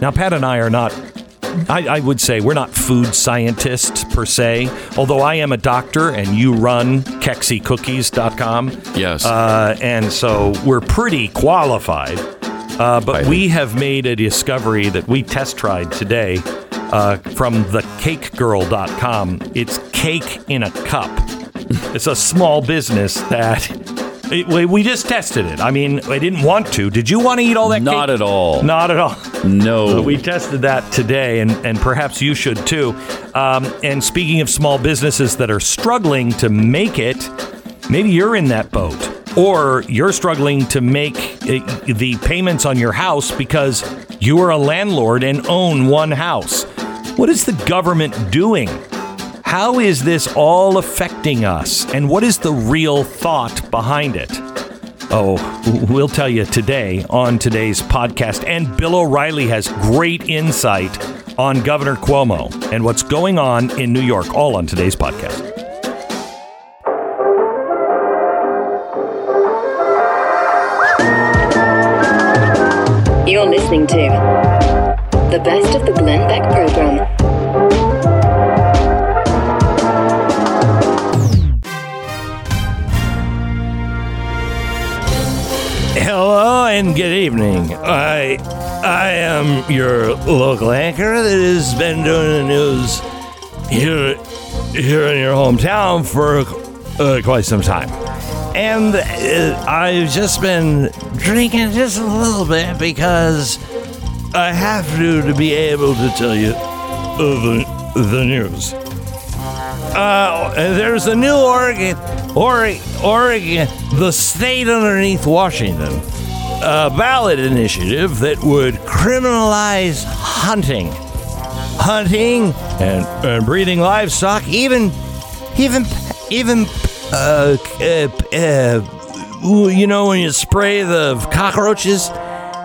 Now, Pat and I are not, I, I, would say, we're not food scientists per se, although I am a doctor and you run KexyCookies.com. Yes. Uh, and so we're pretty qualified. Uh, but we have made a discovery that we test tried today uh, from thecakegirl.com. It's cake in a cup. it's a small business that it, we, we just tested it. I mean, I didn't want to. Did you want to eat all that Not cake? at all. Not at all. No. we tested that today, and, and perhaps you should too. Um, and speaking of small businesses that are struggling to make it, maybe you're in that boat. Or you're struggling to make uh, the payments on your house because you are a landlord and own one house. What is the government doing? How is this all affecting us? And what is the real thought behind it? Oh, we'll tell you today on today's podcast. And Bill O'Reilly has great insight on Governor Cuomo and what's going on in New York, all on today's podcast. You're listening to the best of the Glenn Beck program. I I am your local anchor that has been doing the news here here in your hometown for uh, quite some time. And uh, I've just been drinking just a little bit because I have to to be able to tell you the, the news. Uh, there's a new Oregon, Oregon, Oregon, the state underneath Washington, a ballot initiative that would criminalize hunting, hunting and, and breeding livestock, even, even, even, uh, uh, uh, you know, when you spray the cockroaches,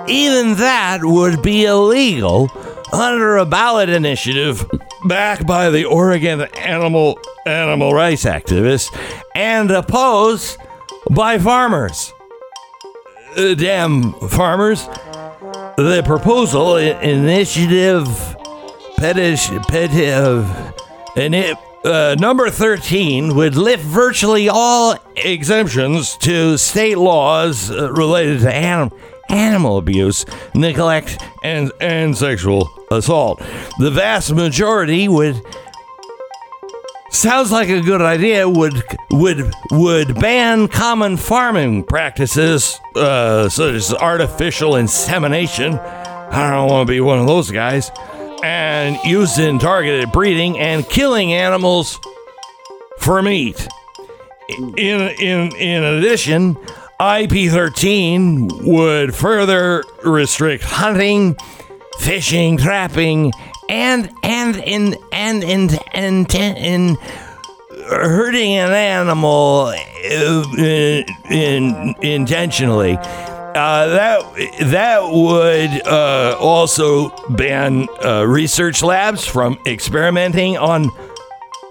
even that would be illegal under a ballot initiative backed by the Oregon animal animal rights activists and opposed by farmers. Uh, damn farmers. The proposal initiative petition petitive and it uh, number 13 would lift virtually all exemptions to state laws uh, related to anim- animal abuse, neglect, and, and sexual assault. The vast majority would sounds like a good idea would would would ban common farming practices uh, such as artificial insemination. I don't want to be one of those guys. And used in targeted breeding and killing animals for meat. In in in addition, IP13 would further restrict hunting, fishing, trapping, and and in and in and in, in hurting an animal uh, in, intentionally. Uh, that that would uh, also ban uh, research labs from experimenting on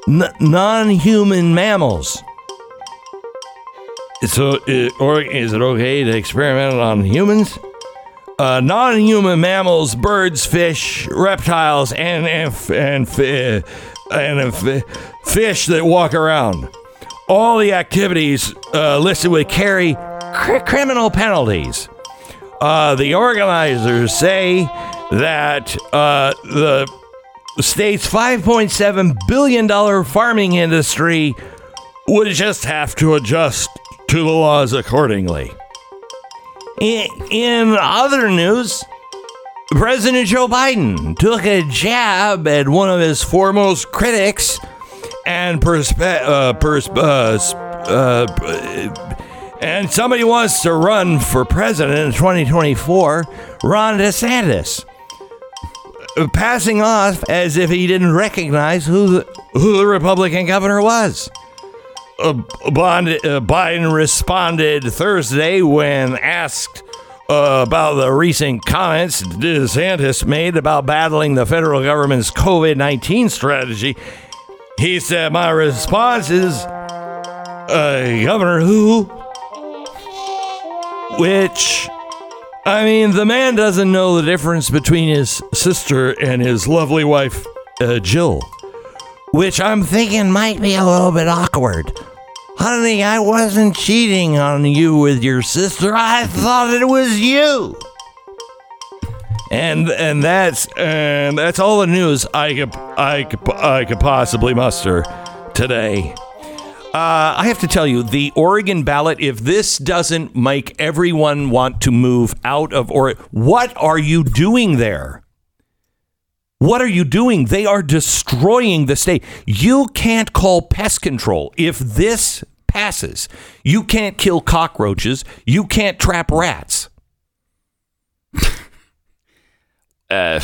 n- non-human mammals. So, uh, or is it okay to experiment on humans? Uh, non-human mammals, birds, fish, reptiles, and and and, and fish that walk around. All the activities uh, listed would carry cr- criminal penalties. Uh, the organizers say that uh, the state's 5.7 billion dollar farming industry would just have to adjust to the laws accordingly. In, in other news, President Joe Biden took a jab at one of his foremost critics and perspe- uh, uh, uh, and somebody wants to run for president in 2024, Ron DeSantis. passing off as if he didn't recognize who the, who the Republican governor was. Uh, Bond, uh, Biden responded Thursday when asked uh, about the recent comments DeSantis made about battling the federal government's COVID 19 strategy. He said, My response is, Governor who? Which, I mean, the man doesn't know the difference between his sister and his lovely wife, uh, Jill. Which I'm thinking might be a little bit awkward. Honey, I wasn't cheating on you with your sister. I thought it was you. And and that's and that's all the news I could I could I could possibly muster today. Uh, I have to tell you, the Oregon ballot. If this doesn't make everyone want to move out of Oregon, what are you doing there? What are you doing? They are destroying the state. You can't call pest control if this passes. You can't kill cockroaches. You can't trap rats. Uh,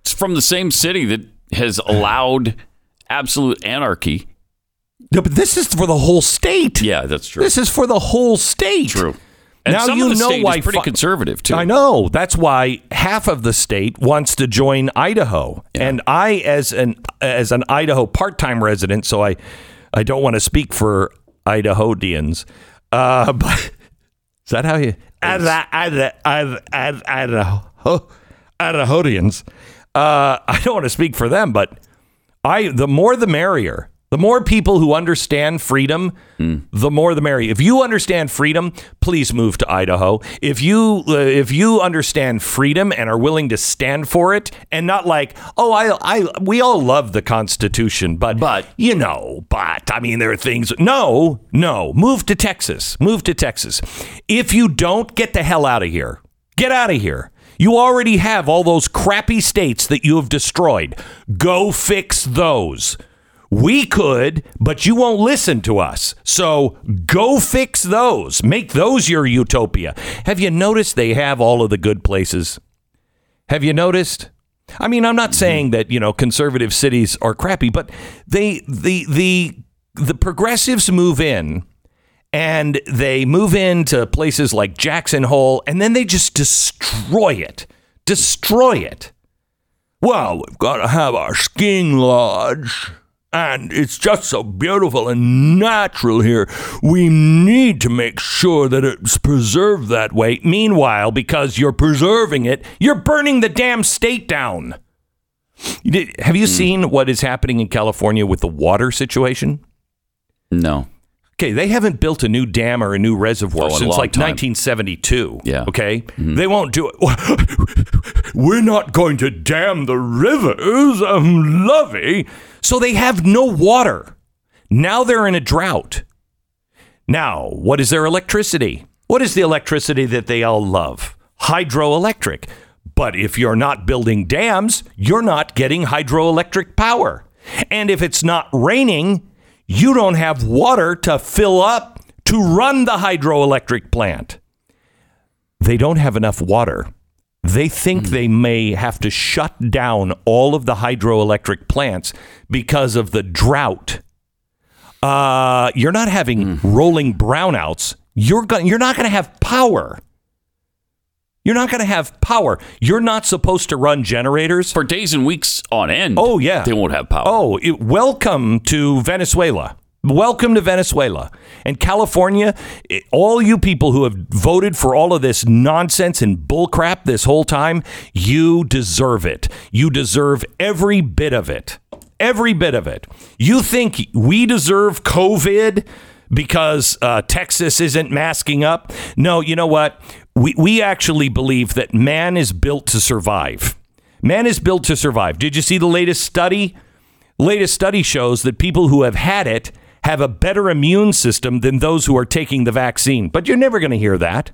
it's from the same city that has allowed absolute anarchy. No, but this is for the whole state. Yeah, that's true. This is for the whole state. True. And now some you of the know state why is pretty fi- conservative too. I know. That's why half of the state wants to join Idaho. And I as an as an Idaho part-time resident, so I I don't want to speak for Idahoans. Uh but is that how you Ida- Ida- Ida- Ida- Idaho Idahoans. Uh I don't want to speak for them, but I the more the merrier. The more people who understand freedom, the more the merrier. If you understand freedom, please move to Idaho. If you uh, if you understand freedom and are willing to stand for it, and not like, oh, I, I we all love the Constitution, but But- you know, but I mean, there are things. No, no, move to Texas. Move to Texas. If you don't, get the hell out of here. Get out of here. You already have all those crappy states that you have destroyed. Go fix those. We could, but you won't listen to us. So go fix those. Make those your utopia. Have you noticed they have all of the good places? Have you noticed? I mean, I'm not saying that, you know, conservative cities are crappy, but they the the the progressives move in and they move into places like Jackson Hole and then they just destroy it. Destroy it. Well, we've got to have our skiing lodge. And it's just so beautiful and natural here. We need to make sure that it's preserved that way. Meanwhile, because you're preserving it, you're burning the damn state down. Have you seen what is happening in California with the water situation? no. Okay, they haven't built a new dam or a new reservoir Oh, since like time. 1972. Yeah. Mm-hmm. Okay? They won't do it. We're not going to dam the rivers. I'm lovey. So they have no water. Now they're in a drought. Now, what is their electricity? What is the electricity that they all love? Hydroelectric. But if you're not building dams, you're not getting hydroelectric power. And if it's not raining, you don't have water to fill up to run the hydroelectric plant. They don't have enough water. They think they may have to shut down all of the hydroelectric plants because of the drought. Uh, you're not having rolling brownouts. You're go- you're not going to have power. You're not going to have power. You're not supposed to run generators. For days and weeks on end. Oh, yeah. They won't have power. Oh, it, welcome to Venezuela. Welcome to Venezuela. And California, all you people who have voted for all of this nonsense and bullcrap this whole time, you deserve it. You deserve every bit of it. Every bit of it. You think we deserve COVID because uh, Texas isn't masking up? No, you know what? We, we actually believe that man is built to survive. Man is built to survive. Did you see the latest study? Latest study shows that people who have had it have a better immune system than those who are taking the vaccine. But you're never going to hear that.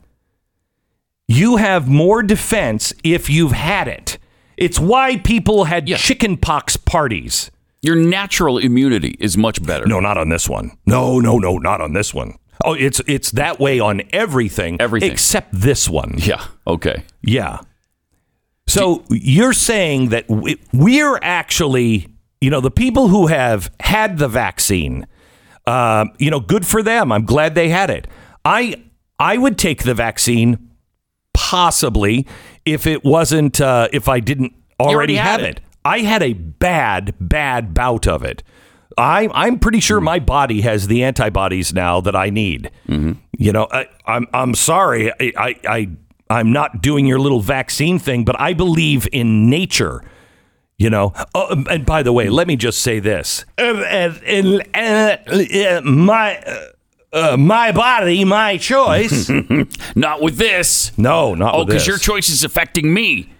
You have more defense if you've had it. It's why people had Yeah. chickenpox parties. Your natural immunity is much better. No, not on this one. No, no, no, not on this one. Oh, it's it's that way on everything, Everything. except this one. Yeah. Okay. Yeah. So you're saying that we, we're actually, you know, the people who have had the vaccine, uh, you know, good for them. I'm glad they had it. I I would take the vaccine possibly if it wasn't uh, if I didn't already, already have it. it. I had a bad bad bout of it. I I'm pretty sure my body has the antibodies now that I need. You know, I, I'm I'm sorry. I, I I I'm not doing your little vaccine thing, but I believe in nature. You know, oh, and by the way, let me just say this: Uh, uh, uh, my uh, my body, my choice. Not with this. no, not Oh, because your choice is affecting me.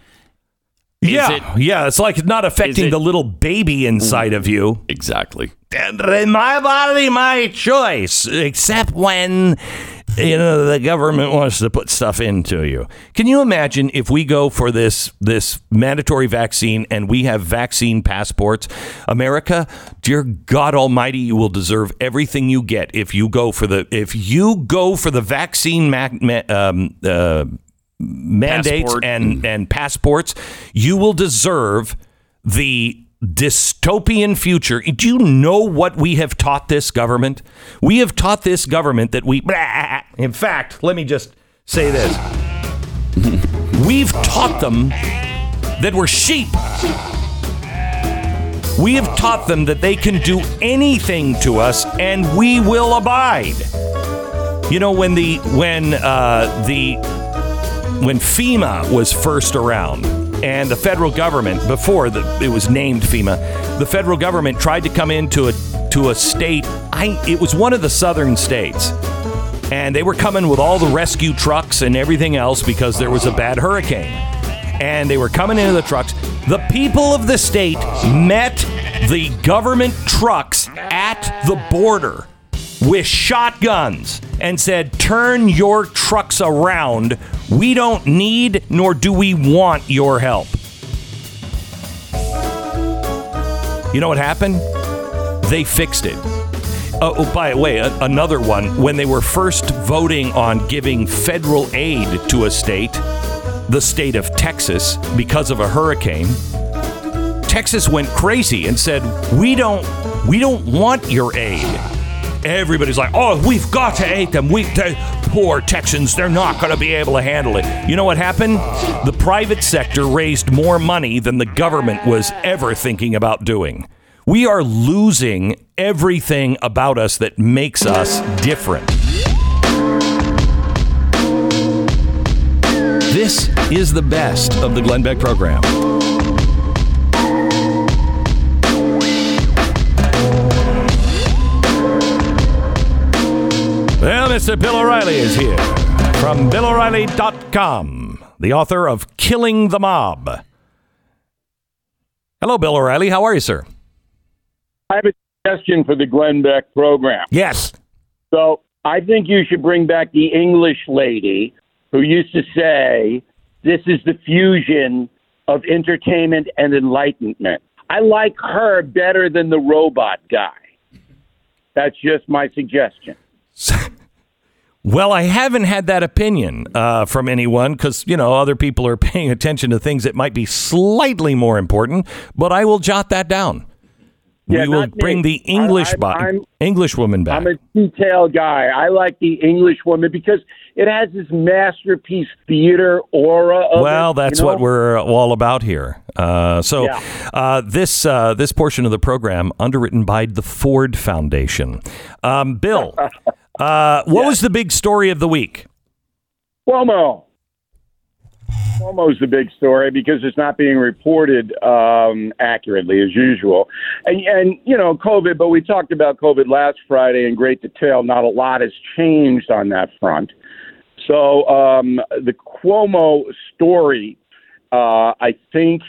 yeah, it- yeah. It's like not affecting it- the little baby inside of you. Exactly. My body, my choice, except when you know the government wants to put stuff into you. Can you imagine if we go for this this mandatory vaccine and we have vaccine passports? America, dear God Almighty, you will deserve everything you get if you go for the if you go for the vaccine ma- ma- um, uh, mandates Passport. and and passports. You will deserve the dystopian future. Do you know what we have taught this government? We have taught this government that we. In fact, let me just say this: we've taught them that we're sheep. We have taught them that they can do anything to us, and we will abide. You know when the when uh, the when FEMA was first around and the federal government before the, it was named FEMA, the federal government tried to come into a to a state. I it was one of the southern states, and they were coming with all the rescue trucks and everything else because there was a bad hurricane, and they were coming into the trucks. The people of the state met the government trucks at the border with shotguns and said, Turn your trucks around. We don't need nor do we want your help. You know what happened? They fixed it. Oh, oh, by the way, another one. When they were first voting on giving federal aid to a state, the state of Texas, because of a hurricane, Texas went crazy and said, "We don't, we don't want your aid." Everybody's like, "Oh, we've got to aid them. We, they, poor Texans, they're not going to be able to handle it." You know what happened? The private sector raised more money than the government was ever thinking about doing. We are losing everything about us that makes us different. This is the best of the Glenn Beck program. Mr. Bill O'Reilly is here from BillO'Reilly.com, the author of Killing the Mob. Hello, Bill O'Reilly. How are you, sir? I have a suggestion for the Glenn Beck program. Yes. So I think you should bring back the English lady who used to say, This is the fusion of entertainment and enlightenment. I like her better than the robot guy. That's just my suggestion. Well, I haven't had that opinion uh, from anyone because, you know, other people are paying attention to things that might be slightly more important, but I will jot that down. Yeah, we will me. bring the English I'm- bo- English woman back. I'm a detail guy. I like the English woman because it has this masterpiece theater aura. Of well, it, that's you know? what we're all about here. Uh, so, Yeah. uh, this uh, this portion of the program underwritten by the Ford Foundation. Um, Bill, uh, what was the big story of the week? Cuomo. Cuomo's the big story because it's not being reported um, accurately as usual. And, and, you know, COVID, but we talked about COVID last Friday in great detail. Not a lot has changed on that front. So um, the Cuomo story, uh, I think,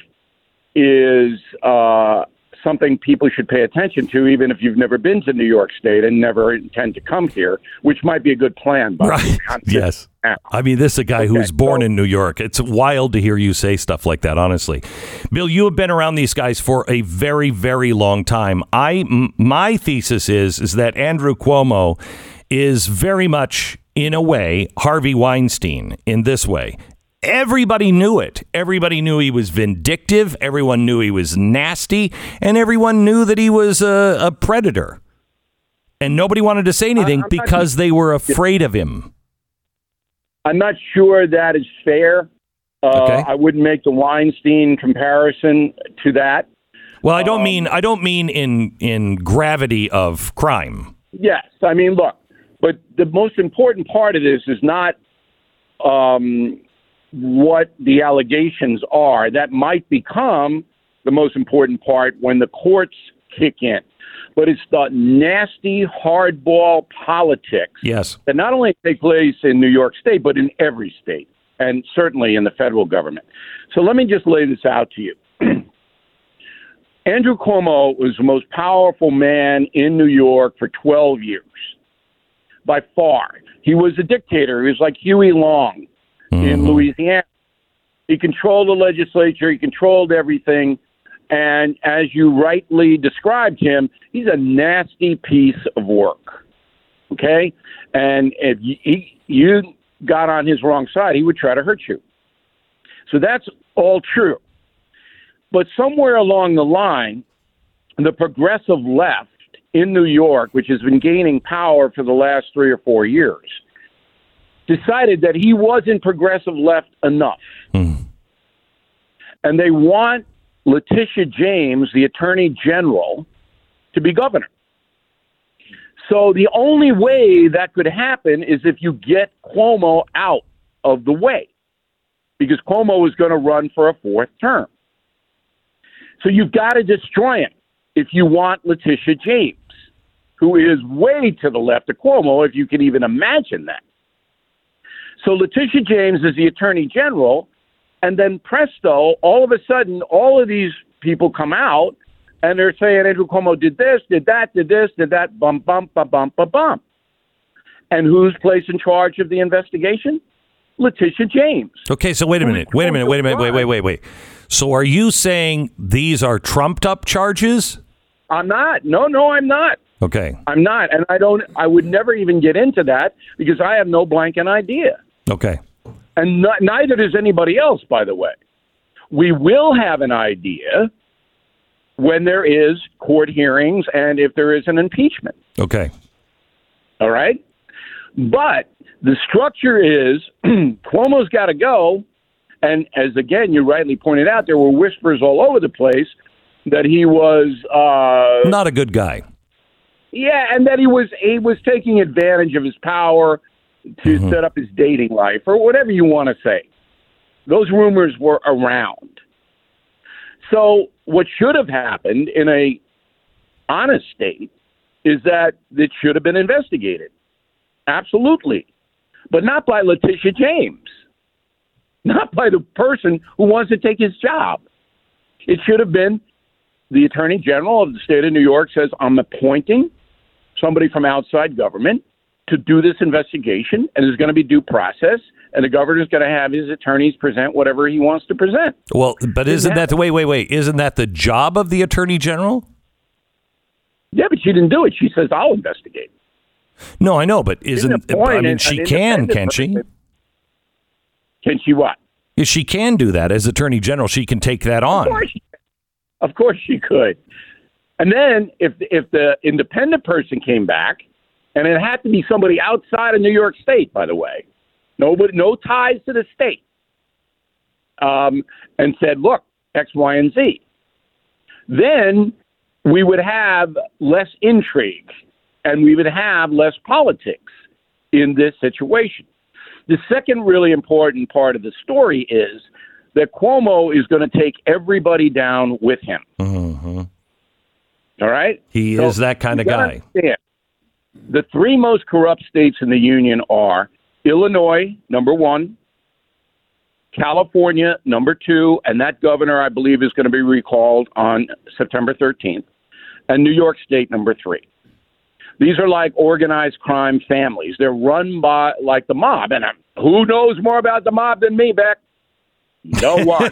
is uh, something people should pay attention to, even if you've never been to New York State and never intend to come here, which might be a good plan. By. Right. Yes. now. I mean, this is a guy who Okay, was born so- in New York. It's wild to hear you say stuff like that, honestly. Bill, you have been around these guys for a very, very long time. I, m- my thesis is, is that Andrew Cuomo is very much, in a way, Harvey Weinstein in this way. Everybody knew it. Everybody knew he was vindictive. Everyone knew he was nasty, and everyone knew that he was a, a predator. And nobody wanted to say anything I'm not- because they were afraid of him. I'm not sure that is fair. Uh, Okay. I wouldn't make the Weinstein comparison to that. Well, I Um, don't mean I don't mean in in gravity of crime. Yes, I mean, look, but the most important part of this is not um, what the allegations are. That might become the most important part when the courts kick in. But it's the nasty hardball politics Yes. that not only take place in New York State, but in every state, and certainly in the federal government. So let me just lay this out to you. Andrew Cuomo was the most powerful man in New York for 12 years, by far. He was a dictator. He was like Huey Long in mm-hmm. Louisiana. He controlled the legislature, he controlled everything. And as you rightly described him, he's a nasty piece of work okay? And if you, he, you got on his wrong side, he would try to hurt you. So that's all true. But somewhere along the line, the progressive left in New York, which has been gaining power for the last three or four years, decided that he wasn't progressive left enough. Hmm. And they want Letitia James, the attorney general, to be governor. So the only way that could happen is if you get Cuomo out of the way, because Cuomo is going to run for a fourth term. So you've got to destroy him if you want Letitia James, who is way to the left of Cuomo, if you can even imagine that. So Letitia James is the attorney general, and then presto, all of a sudden, all of these people come out and they're saying Andrew Cuomo did this, did that, did this, did that, bum, bum, bum, bum, bum, bum. And who's placed in charge of the investigation? Letitia James. Okay, so wait a minute. Wait a minute. Wait a minute. Wait, wait, wait, wait. So are you saying these are trumped up charges? I'm not. No, no, I'm not. Okay. I'm not. And I don't, I would never even get into that because I have no blanket idea. Okay. And not, neither does anybody else, by the way. We will have an idea when there is court hearings and if there is an impeachment. Okay. All right. But the structure is Cuomo's got to go. And as again, you rightly pointed out, there were whispers all over the place that he was, uh, Not a good guy. yeah, and that he was he was taking advantage of his power to mm-hmm. set up his dating life or whatever you want to say. Those rumors were around. So what should have happened in a honest state is that it should have been investigated. Absolutely. But not by Letitia James. Not by the person who wants to take his job. It should have been the Attorney General of the state of New York says, I'm appointing somebody from outside government to do this investigation, and there's going to be due process, and the governor's going to have his attorneys present whatever he wants to present. Well, but isn't that the wait, wait, wait? Isn't that the job of the attorney general? Yeah, but she didn't do it. She says, I'll investigate. No, I know, but isn't I mean an- she an can, can she? Can she what? If she can do that as attorney general, she can take that Of on. course, she, of course she could. And then if if the independent person came back, and it had to be somebody outside of New York State, by the way, nobody, no ties to the state, um, and said, look, X, Y, and Z, then we would have less intrigue and we would have less politics in this situation. The second really important part of the story is that Cuomo is going to take everybody down with him. Mhm. All right? He So is that kind of guy. understand, The three most corrupt states in the union are Illinois, number one, California, number two, and that governor, I believe, is going to be recalled on September 13th, and New York State, number three. These are like organized crime families. They're run by like the mob. And um, who knows more about the mob than me, Beck? No one.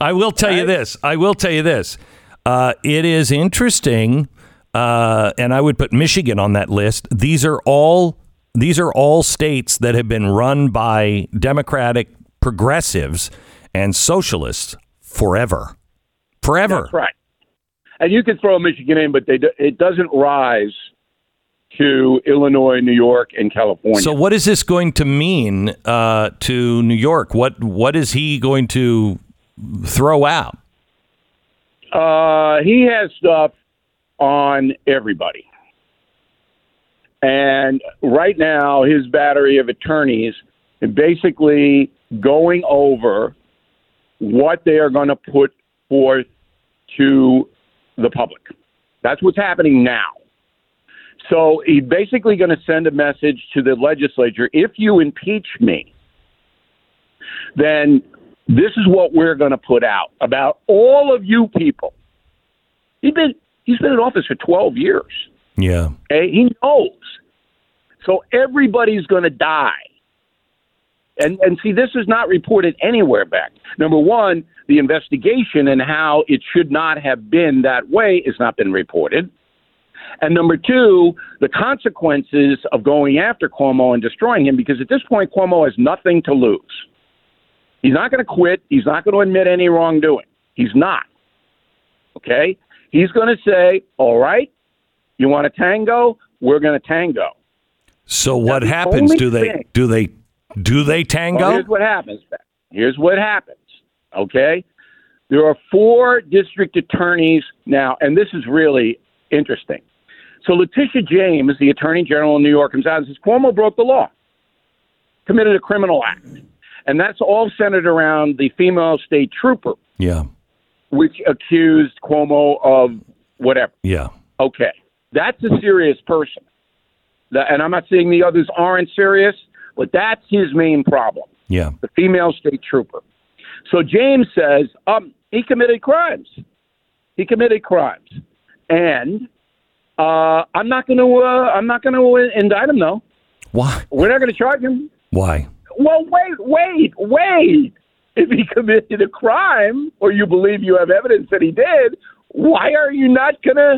I will tell you this. I will tell you this. Uh, it is interesting, uh, and I would put Michigan on that list. These are all these are all states that have been run by Democratic progressives and socialists forever. Forever. That's right. And you can throw Michigan in, but they do, it doesn't rise to Illinois, New York, and California. So, what is this going to mean uh, to New York? What What is he going to throw out? Uh, he has stuff on everybody. And right now, his battery of attorneys basically going over what they are going to put forth to the public. That's what's happening now. So he's basically going to send a message to the legislature if you impeach me, then this is what we're going to put out about all of you people. He's been he's been in office for 12 years. Yeah. Okay? He knows. So everybody's going to die. And and see, this is not reported anywhere Beck. Number one, the investigation and how it should not have been that way has not been reported. And number two, the consequences of going after Cuomo and destroying him, because at this point, Cuomo has nothing to lose. He's not going to quit. He's not going to admit any wrongdoing. He's not. Okay? He's going to say, all right, you want to tango? We're going to tango. So what happens? Do they thing- do they do they Well, tango? here's what happens. Here's what happens. Okay, there are four district attorneys now, and this is really interesting. So Letitia James, the Attorney General in New York, comes out and says Cuomo broke the law, committed a criminal act, and that's all centered around the female state trooper, yeah. Which accused Cuomo of whatever. Yeah. Okay, that's a serious person, and I'm not saying the others aren't serious, but that's his main problem Yeah. the female state trooper. So James says um, he committed crimes. He committed crimes, and uh, I'm not going to. Uh, I'm not going to indict him. though. Why? we're not going to charge him. Why? Well, wait, wait, wait. If he committed a crime, or you believe you have evidence that he did, why are you not going to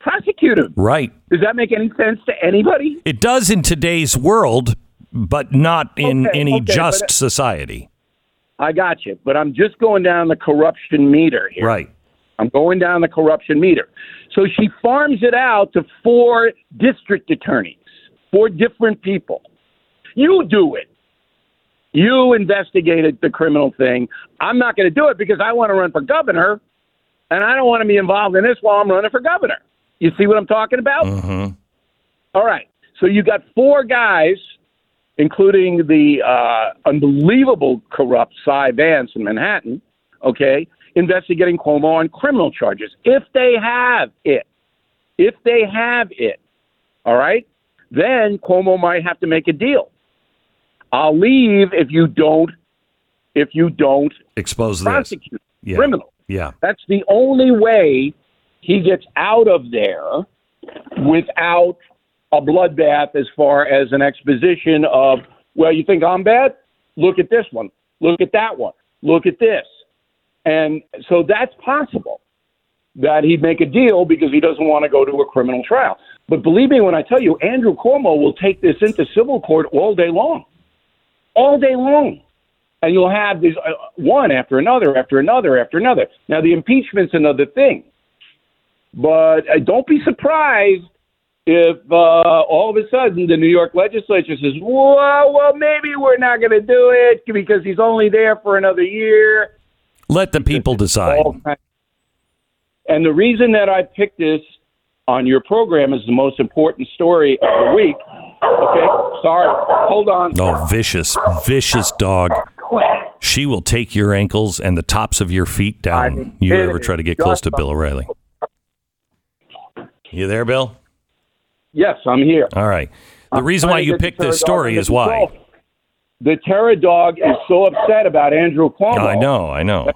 prosecute him? Right. Does that make any sense to anybody? It does in today's world, but not in Okay, any okay, just but- uh, society. I got you, but I'm just going down the corruption meter here. Right. I'm going down the corruption meter. So she farms it out to four district attorneys, four different people. You do it. You investigated the criminal thing. I'm not going to do it because I want to run for governor, and I don't want to be involved in this while I'm running for governor. You see what I'm talking about? Mm-hmm. All right. So you got four guys, including the uh, unbelievable corrupt Cy Vance in Manhattan, okay, investigating Cuomo on criminal charges. If they have it, if they have it, all right, then Cuomo might have to make a deal. I'll leave if you don't, if you don't Expose this. prosecute Yeah. criminals. Yeah. That's the only way he gets out of there without a bloodbath as far as an exposition of, well, you think I'm bad? Look at this one. Look at that one. Look at this. And so that's possible that he'd make a deal because he doesn't want to go to a criminal trial. But believe me when I tell you, Andrew Cuomo will take this into civil court all day long. All day long and you'll have these uh, one after another after another after another. Now the impeachment's another thing, but uh, don't be surprised if uh, all of a sudden the New York legislature says, "Well, well, maybe we're not going to do it because he's only there for another year." Let the people decide. And the reason that I picked this on your program is the most important story of the week. Okay, sorry, hold on. Oh, vicious, vicious dog. She will take your ankles and the tops of your feet down. You ever try to get close to Bill O'Reilly? You there, Bill? Yes, I'm here. All right. The I'm reason why you picked this story is why. The terror dog is so upset about Andrew Cuomo. I know, I know.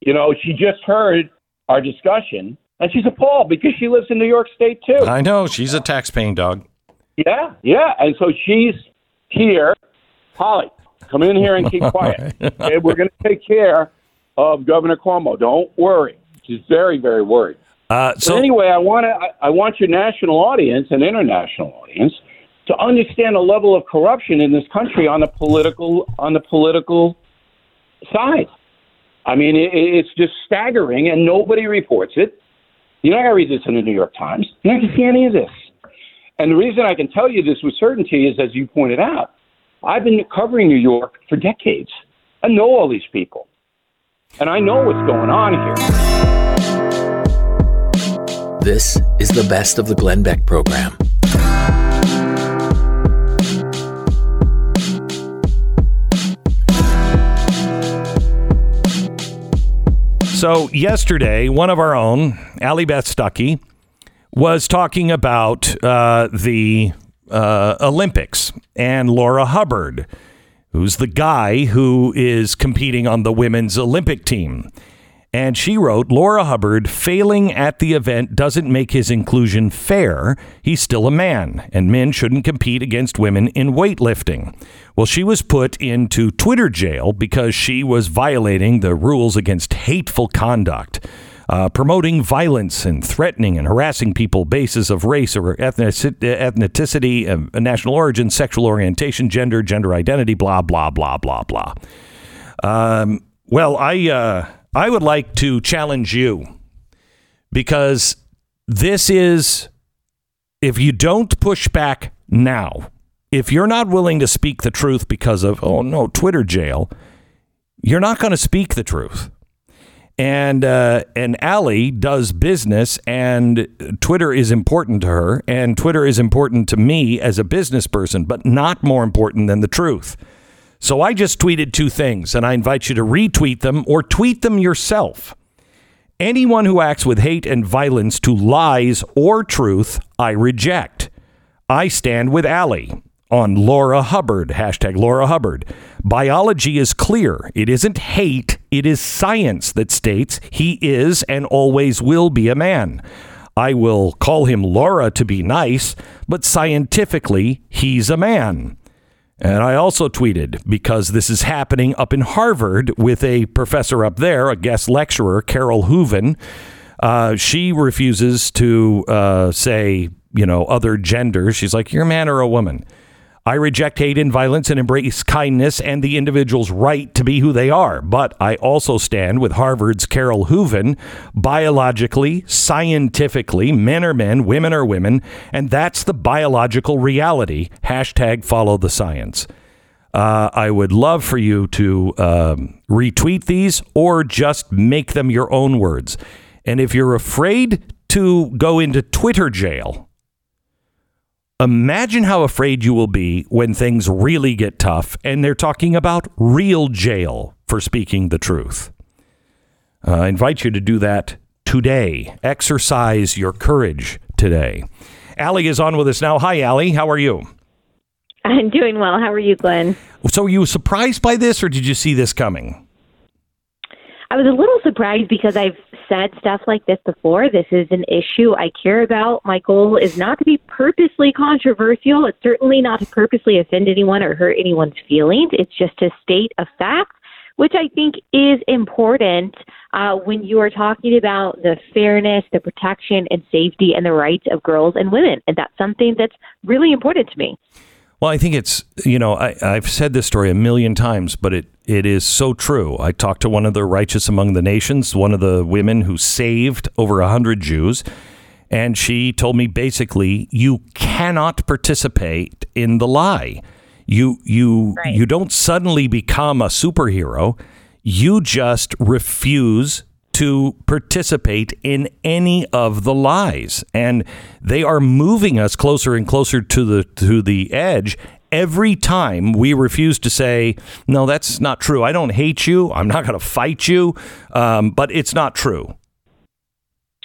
You know, she just heard our discussion, and she's appalled because she lives in New York State too. I know. She's a tax-paying dog. Yeah, yeah, and so she's here. Holly, come in here and keep quiet. Okay, we're going to take care of Governor Cuomo. Don't worry. She's very, very worried. Uh, So so anyway, I want to I, I want your national audience and international audience to understand the level of corruption in this country on the political on the political side. I mean, it, it's just staggering, and nobody reports it. You're not going to read this in the New York Times. You're not going to see any of this. And the reason I can tell you this with certainty is, as you pointed out, I've been covering New York for decades. I know all these people, and I know what's going on here. This is the best of the Glenn Beck program. So, yesterday, one of our own, Allie Beth Stuckey, was talking about uh, the uh, Olympics and Laurel Hubbard, who's the guy who is competing on the women's Olympic team. And she wrote Laurel Hubbard failing at the event doesn't make his inclusion fair. He's still a man, and men shouldn't compete against women in weightlifting. Well, she was put into Twitter jail because she was violating the rules against hateful conduct. Uh, promoting violence and threatening and harassing people basis of race or ethnicity, uh, national origin, sexual orientation, gender, gender identity, blah blah blah blah blah. Um, well, I uh, I would like to challenge you because this is, if you don't push back now, if you're not willing to speak the truth because of, oh no, Twitter jail, you're not going to speak the truth. And uh, and Allie does business, and Twitter is important to her, and Twitter is important to me as a business person, but not more important than the truth. So I just tweeted two things, and I invite you to retweet them or tweet them yourself. Anyone who acts with hate and violence to lies or truth, I reject. I stand with Allie on Laurel Hubbard, hashtag Laurel Hubbard. Biology is clear. It isn't hate, it is science that states he is and always will be a man. I will call him Laurel to be nice, but scientifically, he's a man. And I also tweeted because this is happening up in Harvard with a professor up there, a guest lecturer, Carole Hooven. Uh, she refuses to uh, say, you know, other genders. She's like, you're a man or a woman. I reject hate and violence and embrace kindness and the individual's right to be who they are. But I also stand with Harvard's Carole Hooven. Biologically, scientifically, men are men, women are women, and that's the biological reality. Hashtag follow the science. Uh, I would love for you to um, retweet these or just make them your own words. And if you're afraid to go into Twitter jail, Imagine how afraid you will be when things really get tough and they're talking about real jail for speaking the truth. Uh, I invite you to do that today. Exercise your courage today. Allie is on with us now. Hi, Allie. How are you? I'm doing well. How are you, Glenn? So, were you surprised by this or did you see this coming? Was a little surprised because I've said stuff like this before. This is an issue I care about. My goal is not to be purposely controversial. It's certainly not to purposely offend anyone or hurt anyone's feelings. It's just to state a fact, which I think is important uh, when you are talking about the fairness, the protection, and safety and the rights of girls and women. And that's something that's really important to me. Well, I think it's, you know, I, I've said this story a million times, but it, it is so true. I talked to one of the righteous among the nations, one of the women who saved over a hundred Jews, and she told me basically, you cannot participate in the lie. You you right. you don't suddenly become a superhero. You just refuse to participate in any of the lies and they are moving us closer and closer to the to the edge every time we refuse to say no that's not true. I don't hate you. I'm not going to fight you um, but it's not true.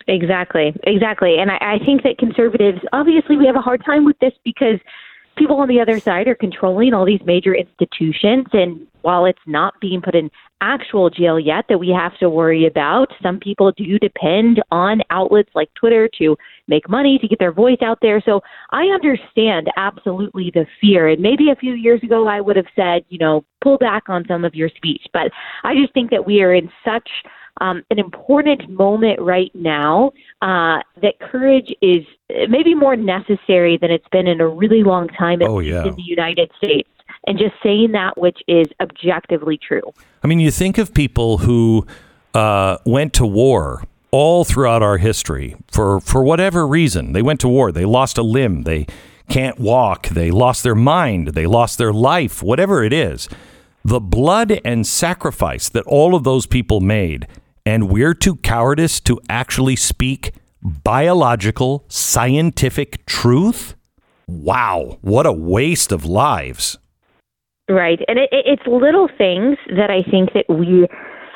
Exactly. Exactly. And I, I think that conservatives obviously we have a hard time with this because people on the other side are controlling all these major institutions and while it's not being put in actual jail yet that we have to worry about. Some people do depend on outlets like Twitter to make money, to get their voice out there. So I understand absolutely the fear. And maybe a few years ago, I would have said, you know, pull back on some of your speech. But I just think that we are in such um, an important moment right now uh, that courage is maybe more necessary than it's been in a really long time Oh, yeah. in the United States. And just saying that which is objectively true. I mean, you think of people who uh, went to war all throughout our history for, for whatever reason. They went to war. They lost a limb. They can't walk. They lost their mind. They lost their life, whatever it is. The blood and sacrifice that all of those people made, and we're too cowardice to actually speak biological, scientific truth? Wow, what a waste of lives. Right, and it, it, it's little things that I think that we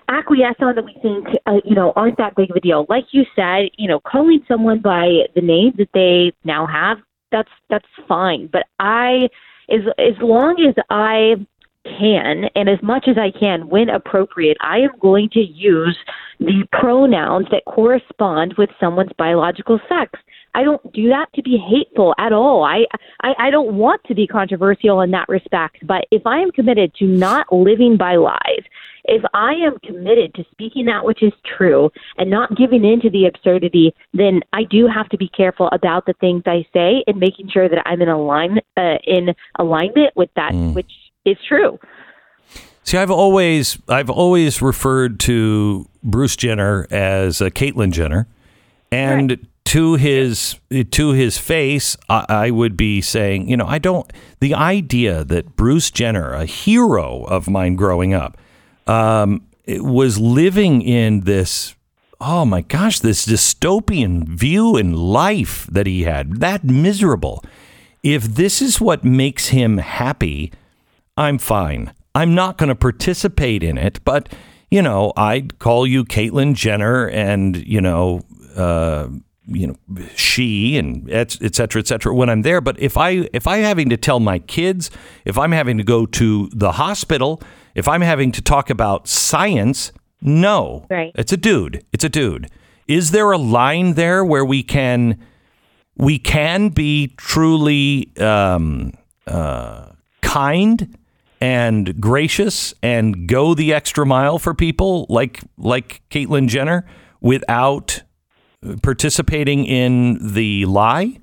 acquiesce on that we think uh, you know aren't that big of a deal. Like you said, you know, calling someone by the name that they now have that's that's fine. But I, as as long as I can and as much as I can when appropriate, I am going to use the pronouns that correspond with someone's biological sex. I don't do that to be hateful at all. I, I I don't want to be controversial in that respect, but if I am committed to not living by lies, if I am committed to speaking that which is true and not giving in to the absurdity, then I do have to be careful about the things I say and making sure that I'm in alignment uh, in alignment with that which is true. See, I've always I've always referred to Bruce Jenner as uh, Caitlyn Jenner, and to his to his face, I, I would be saying, you know, I don't. The idea that Bruce Jenner, a hero of mine growing up, um, was living in this. Oh my gosh, this dystopian view in life that he had, that miserable. If this is what makes him happy, I'm fine. I'm not going to participate in it, but you know, I'd call you Caitlyn Jenner, and you know, uh, you know, she and et, et cetera, et cetera. When I'm there, but if I if I'm having to tell my kids, if I'm having to go to the hospital, if I'm having to talk about science, no, Right. it's a dude. It's a dude. Is there a line there where we can we can be truly um, uh, kind and gracious and go the extra mile for people like like Caitlyn Jenner without participating in the lie?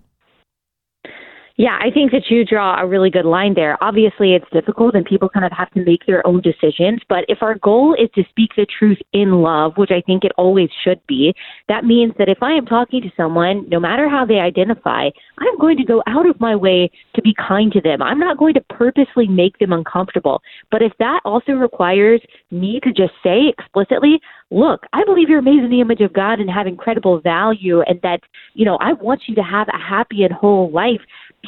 Yeah, I think that you draw a really good line there. Obviously, it's difficult and people kind of have to make their own decisions. But if our goal is to speak the truth in love, which I think it always should be, that means that if I am talking to someone, no matter how they identify, I'm going to go out of my way to be kind to them. I'm not going to purposely make them uncomfortable. But if that also requires me to just say explicitly, look, I believe you're made in the image of God and have incredible value, and that, you know, I want you to have a happy and whole life.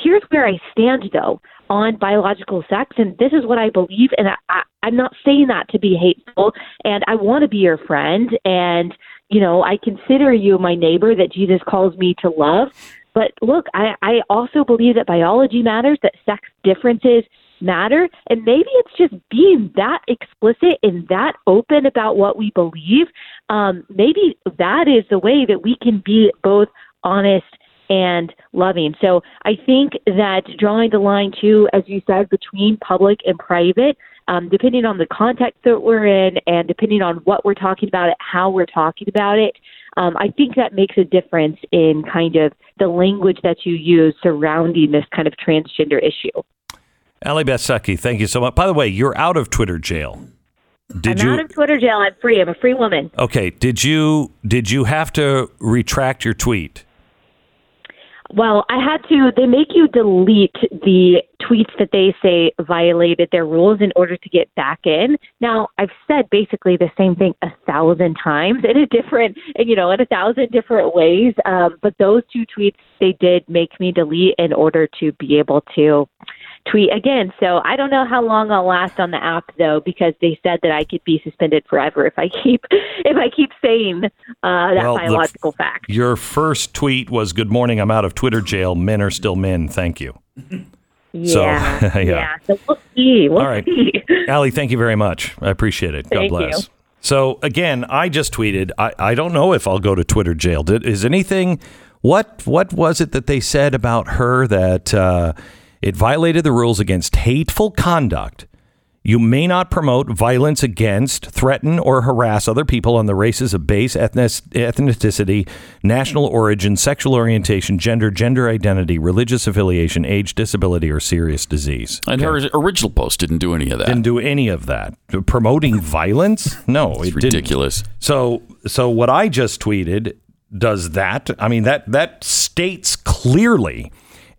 Here's where I stand, though, on biological sex, and this is what I believe, and I, I, I'm not saying that to be hateful, and I want to be your friend, and, you know, I consider you my neighbor that Jesus calls me to love. But look, I, I also believe that biology matters, that sex differences matter. And maybe it's just being that explicit and that open about what we believe. Um, maybe that is the way that we can be both honest and loving. So I think that drawing the line too, as you said, between public and private, um, depending on the context that we're in and depending on what we're talking about it, how we're talking about it, um, I think that makes a difference in kind of the language that you use surrounding this kind of transgender issue. Allie Beth Stuckey, thank you so much. By the way, you're out of Twitter jail. Did I'm you out of Twitter jail. I'm free. I'm a free woman. Okay, did you did you have to retract your tweet? Well, I had to. They make you delete the tweets that they say violated their rules in order to get back in. Now, I've said basically the same thing a thousand times in a different, you know, in a thousand different ways. Um, but those two tweets they did make me delete in order to be able to tweet again. So I don't know how long I'll last on the app though, because they said that I could be suspended forever if I keep if I keep saying uh, that Well, biological fact. Your first tweet was "Good morning, I'm out of Twitter jail. Men are still men. Thank you." So, Yeah, yeah. So we'll see. We'll All right. see. Allie, thank you very much. I appreciate it. God Thank you. bless. So again, I just tweeted. I, I don't know if I'll go to Twitter jail. Did is anything? What what was it that they said about her that uh, it violated the rules against hateful conduct You may not promote violence against, threaten, or harass other people on the basis of base ethnicity, national origin, sexual orientation, gender, gender identity, religious affiliation, age, disability, or serious disease. And her original post didn't do any of that. Didn't do any of that. Promoting violence? No, it's it didn't. ridiculous. So, so what I just tweeted does that. I mean that that states clearly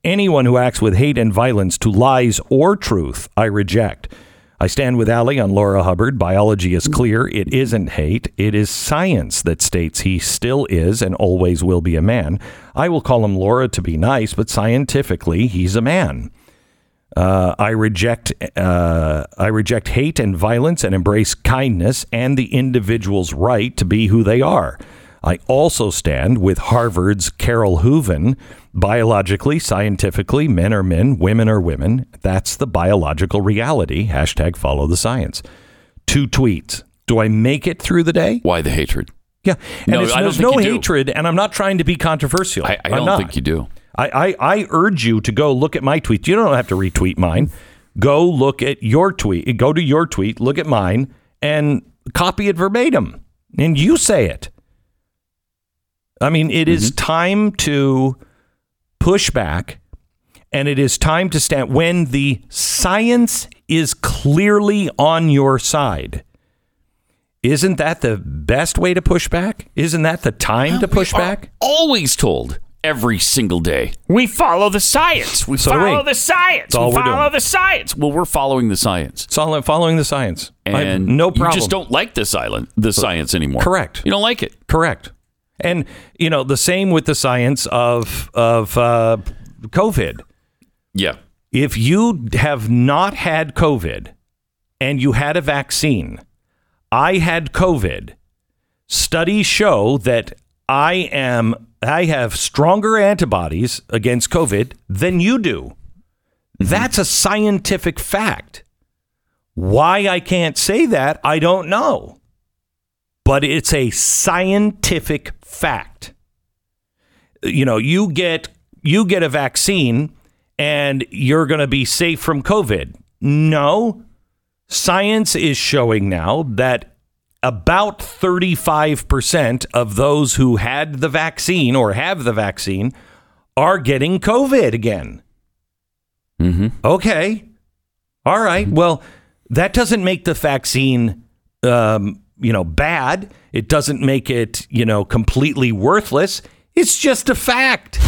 anyone who acts with hate and violence to lies or truth, I reject. I stand with Allie on Laurel Hubbard. Biology is clear. It isn't hate. It is science that states he still is and always will be a man. I will call him Laura to be nice, but scientifically, he's a man. Uh, I reject uh, I reject hate and violence and embrace kindness and the individual's right to be who they are. I also stand with Harvard's Carole Hooven. Biologically, scientifically, men are men, women are women. That's the biological reality. Hashtag follow the science. Two tweets. Do I make it through the day? Why the hatred? Yeah. And No, it's- I don't there's think no you do. hatred, and I'm not trying to be controversial. I, I don't not. think you do. I, I, I urge you to go look at my tweets. You don't have to retweet mine. Go look at your tweet. Go to your tweet, look at mine, and copy it verbatim. And you say it. I mean, it is mm-hmm. time to push back, and it is time to stand when the science is clearly on your side. Isn't that the best way to push back? Isn't that the time to push We are back? Always told every single day. We follow the science. We So follow we. the science. We follow the science. Well, we're following the science. It's all following the science. And no problem. You just don't like the silent the science anymore. Correct. You don't like it. Correct. And you know the same with the science of of uh, COVID. Yeah. If you have not had COVID and you had a vaccine, I had COVID. Studies show that I am I have stronger antibodies against COVID than you do. That's a scientific fact. Why I can't say that, I don't know. But it's a scientific fact. You know, you get you get a vaccine and you're going to be safe from COVID. No. Science is showing now that about 35% of those who had the vaccine or have the vaccine are getting COVID again. Mm-hmm. Okay. All right. Well, that doesn't make the vaccine, um, you know, bad. It doesn't make it, you know, completely worthless. It's just a fact.